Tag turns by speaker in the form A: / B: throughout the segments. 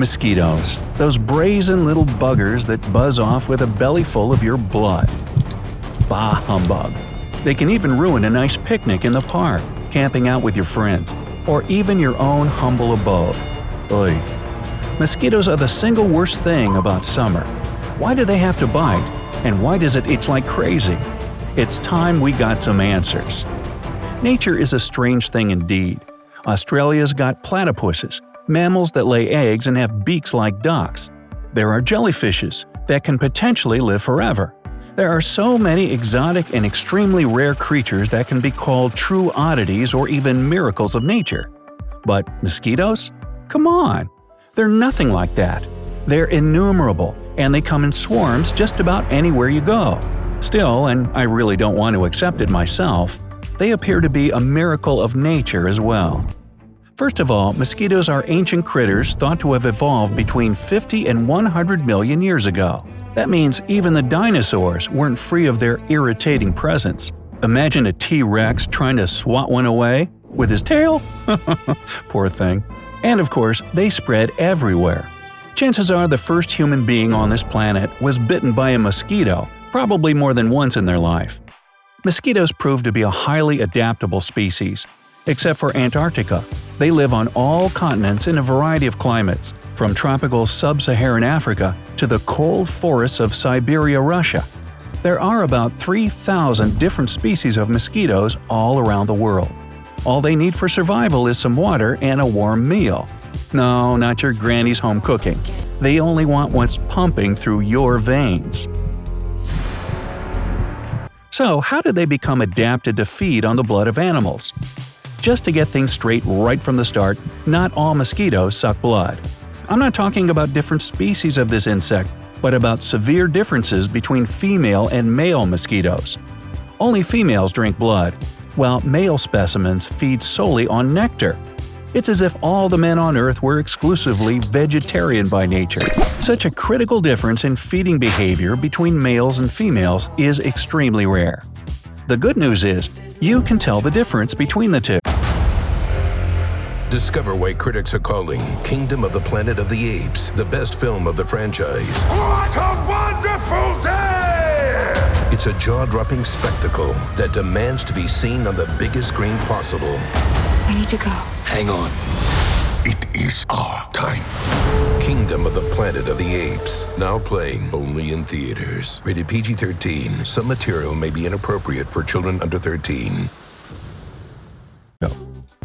A: Mosquitoes. Those brazen little buggers that buzz off with a belly full of your blood. Bah humbug. They can even ruin a nice picnic in the park, camping out with your friends, or even your own humble abode. Oy. Mosquitoes are the single worst thing about summer. Why do they have to bite? And why does it itch like crazy? It's time we got some answers. Nature is a strange thing indeed. Australia's got platypuses, mammals that lay eggs and have beaks like ducks. There are jellyfishes that can potentially live forever. There are so many exotic and extremely rare creatures that can be called true oddities or even miracles of nature. But mosquitoes? Come on! They're nothing like that. They're innumerable, and they come in swarms just about anywhere you go. Still, and I really don't want to accept it myself, they appear to be a miracle of nature as well. First of all, mosquitoes are ancient critters thought to have evolved between 50 and 100 million years ago. That means even the dinosaurs weren't free of their irritating presence. Imagine a T Rex trying to swat one away with his tail? Poor thing. And of course, they spread everywhere. Chances are the first human being on this planet was bitten by a mosquito, probably more than once in their life. Mosquitoes prove to be a highly adaptable species. Except for Antarctica, they live on all continents in a variety of climates, from tropical sub-Saharan Africa to the cold forests of Siberia, Russia. There are about 3,000 different species of mosquitoes all around the world. All they need for survival is some water and a warm meal. No, not your granny's home cooking. They only want what's pumping through your veins. So, how did they become adapted to feed on the blood of animals? Just to get things straight right from the start, not all mosquitoes suck blood. I'm not talking about different species of this insect, but about severe differences between female and male mosquitoes. Only females drink blood, while male specimens feed solely on nectar. It's as if all the men on Earth were exclusively vegetarian by nature. Such a critical difference in feeding behavior between males and females is extremely rare. The good news is, you can tell the difference between the two.
B: Discover why critics are calling Kingdom of the Planet of the Apes the best film of the franchise.
C: What a wonderful day!
B: It's a jaw dropping spectacle that demands to be seen on the biggest screen possible.
D: We need to go.
B: Hang on.
C: It is our time.
B: Kingdom of the Planet of the Apes. Now playing only in theaters. Rated PG 13. Some material may be inappropriate for children under 13. No.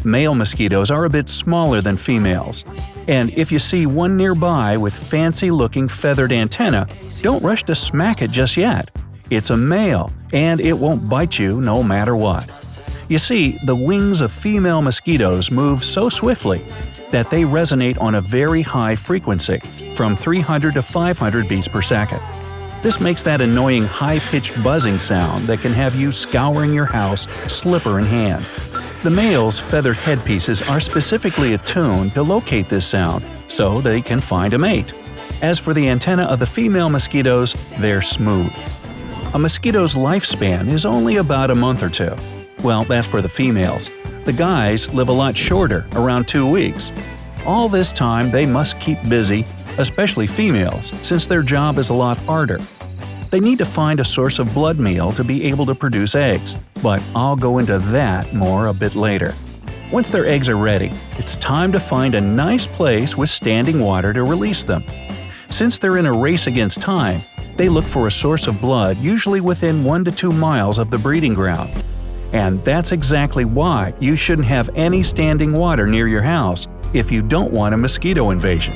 A: Male mosquitoes are a bit smaller than females. And if you see one nearby with fancy looking feathered antenna, don't rush to smack it just yet. It's a male, and it won't bite you no matter what. You see, the wings of female mosquitoes move so swiftly that they resonate on a very high frequency, from 300 to 500 beats per second. This makes that annoying high pitched buzzing sound that can have you scouring your house, slipper in hand. The male's feathered headpieces are specifically attuned to locate this sound so they can find a mate. As for the antenna of the female mosquitoes, they're smooth. A mosquito's lifespan is only about a month or two. Well, that's for the females. The guys live a lot shorter, around two weeks. All this time, they must keep busy, especially females, since their job is a lot harder. They need to find a source of blood meal to be able to produce eggs, but I'll go into that more a bit later. Once their eggs are ready, it's time to find a nice place with standing water to release them. Since they're in a race against time, they look for a source of blood usually within 1 to 2 miles of the breeding ground. And that's exactly why you shouldn't have any standing water near your house if you don't want a mosquito invasion.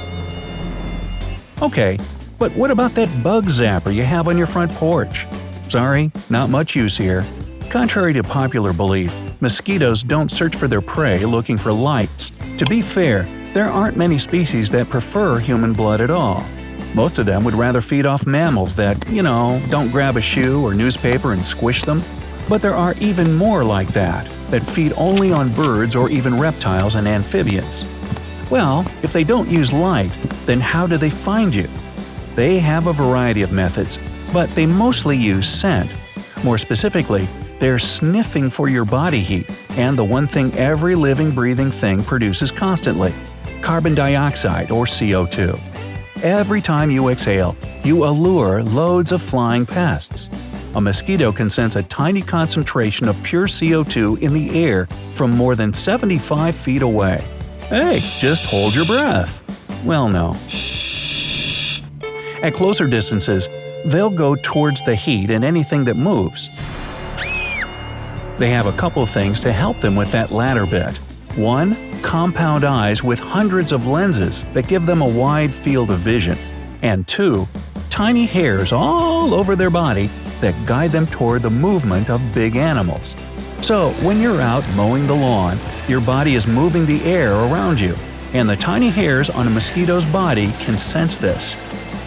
A: Okay, but what about that bug zapper you have on your front porch? Sorry, not much use here. Contrary to popular belief, Mosquitoes don't search for their prey looking for lights. To be fair, there aren't many species that prefer human blood at all. Most of them would rather feed off mammals that, you know, don't grab a shoe or newspaper and squish them. But there are even more like that, that feed only on birds or even reptiles and amphibians. Well, if they don't use light, then how do they find you? They have a variety of methods, but they mostly use scent. More specifically, they're sniffing for your body heat and the one thing every living breathing thing produces constantly carbon dioxide or CO2. Every time you exhale, you allure loads of flying pests. A mosquito can sense a tiny concentration of pure CO2 in the air from more than 75 feet away. Hey, just hold your breath. Well, no. At closer distances, they'll go towards the heat and anything that moves. They have a couple things to help them with that latter bit. One, compound eyes with hundreds of lenses that give them a wide field of vision. And two, tiny hairs all over their body that guide them toward the movement of big animals. So, when you're out mowing the lawn, your body is moving the air around you, and the tiny hairs on a mosquito's body can sense this.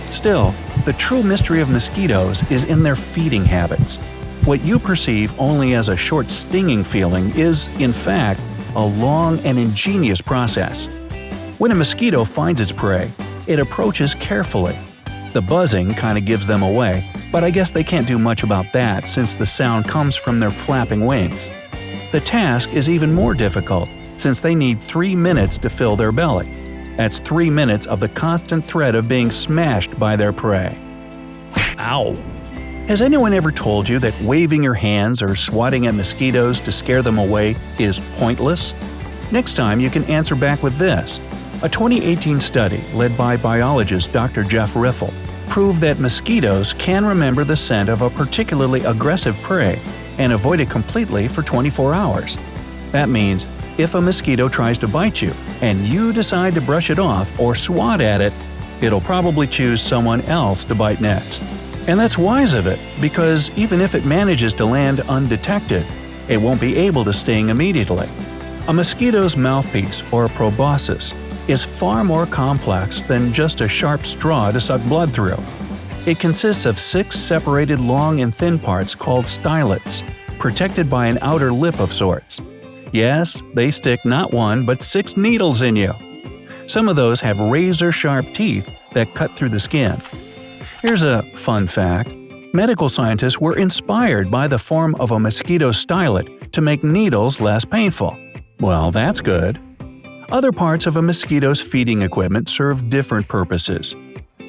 A: Still, the true mystery of mosquitoes is in their feeding habits. What you perceive only as a short stinging feeling is, in fact, a long and ingenious process. When a mosquito finds its prey, it approaches carefully. The buzzing kind of gives them away, but I guess they can't do much about that since the sound comes from their flapping wings. The task is even more difficult since they need three minutes to fill their belly. That's three minutes of the constant threat of being smashed by their prey. Ow! Has anyone ever told you that waving your hands or swatting at mosquitoes to scare them away is pointless? Next time you can answer back with this. A 2018 study led by biologist Dr. Jeff Riffell proved that mosquitoes can remember the scent of a particularly aggressive prey and avoid it completely for 24 hours. That means if a mosquito tries to bite you and you decide to brush it off or swat at it, it'll probably choose someone else to bite next. And that's wise of it, because even if it manages to land undetected, it won't be able to sting immediately. A mosquito's mouthpiece, or proboscis, is far more complex than just a sharp straw to suck blood through. It consists of six separated long and thin parts called stylets, protected by an outer lip of sorts. Yes, they stick not one but six needles in you. Some of those have razor sharp teeth that cut through the skin, Here's a fun fact medical scientists were inspired by the form of a mosquito stylet to make needles less painful. Well, that's good. Other parts of a mosquito's feeding equipment serve different purposes.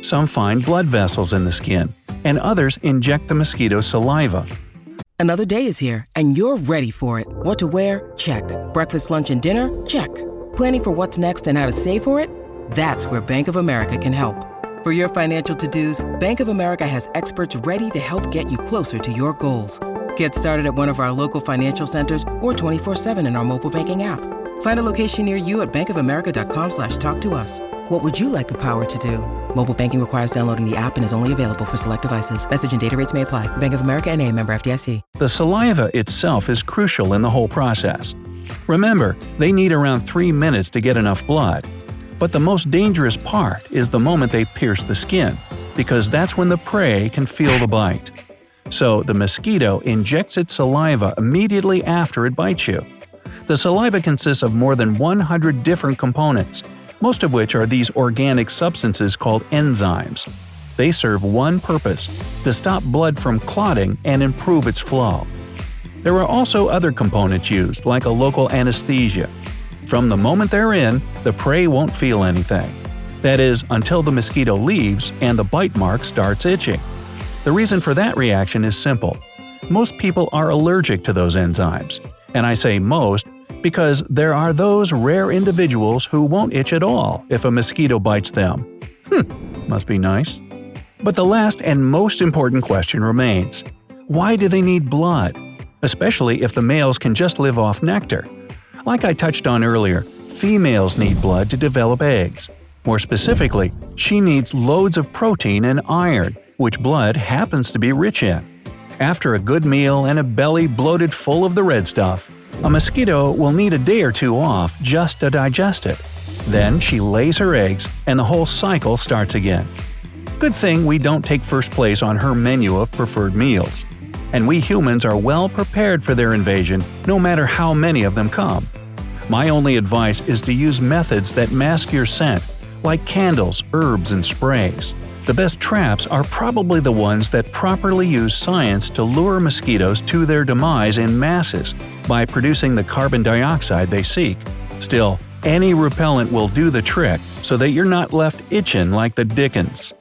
A: Some find blood vessels in the skin, and others inject the mosquito's saliva.
D: Another day is here, and you're ready for it. What to wear? Check. Breakfast, lunch, and dinner? Check. Planning for what's next and how to save for it? That's where Bank of America can help. For your financial to-dos, Bank of America has experts ready to help get you closer to your goals. Get started at one of our local financial centers or 24-7 in our mobile banking app. Find a location near you at bankofamerica.com slash talk to us. What would you like the power to do? Mobile banking requires downloading the app and is only available for select devices. Message and data rates may apply. Bank of America and a member FDIC.
A: The saliva itself is crucial in the whole process. Remember, they need around three minutes to get enough blood. But the most dangerous part is the moment they pierce the skin, because that's when the prey can feel the bite. So the mosquito injects its saliva immediately after it bites you. The saliva consists of more than 100 different components, most of which are these organic substances called enzymes. They serve one purpose to stop blood from clotting and improve its flow. There are also other components used, like a local anesthesia, from the moment they're in, the prey won't feel anything. That is, until the mosquito leaves and the bite mark starts itching. The reason for that reaction is simple. Most people are allergic to those enzymes. And I say most because there are those rare individuals who won't itch at all if a mosquito bites them. Hmm, must be nice. But the last and most important question remains why do they need blood? Especially if the males can just live off nectar. Like I touched on earlier, females need blood to develop eggs. More specifically, she needs loads of protein and iron, which blood happens to be rich in. After a good meal and a belly bloated full of the red stuff, A mosquito will need a day or two off just to digest it. Then she lays her eggs, and the whole cycle starts again. Good thing we don't take first place on her menu of preferred meals. And we humans are well prepared for their invasion, no matter how many of them come. My only advice is to use methods that mask your scent, like candles, herbs, and sprays. The best traps are probably the ones that properly use science to lure mosquitoes to their demise in masses by producing the carbon dioxide they seek. Still, any repellent will do the trick so that you're not left itching like the dickens.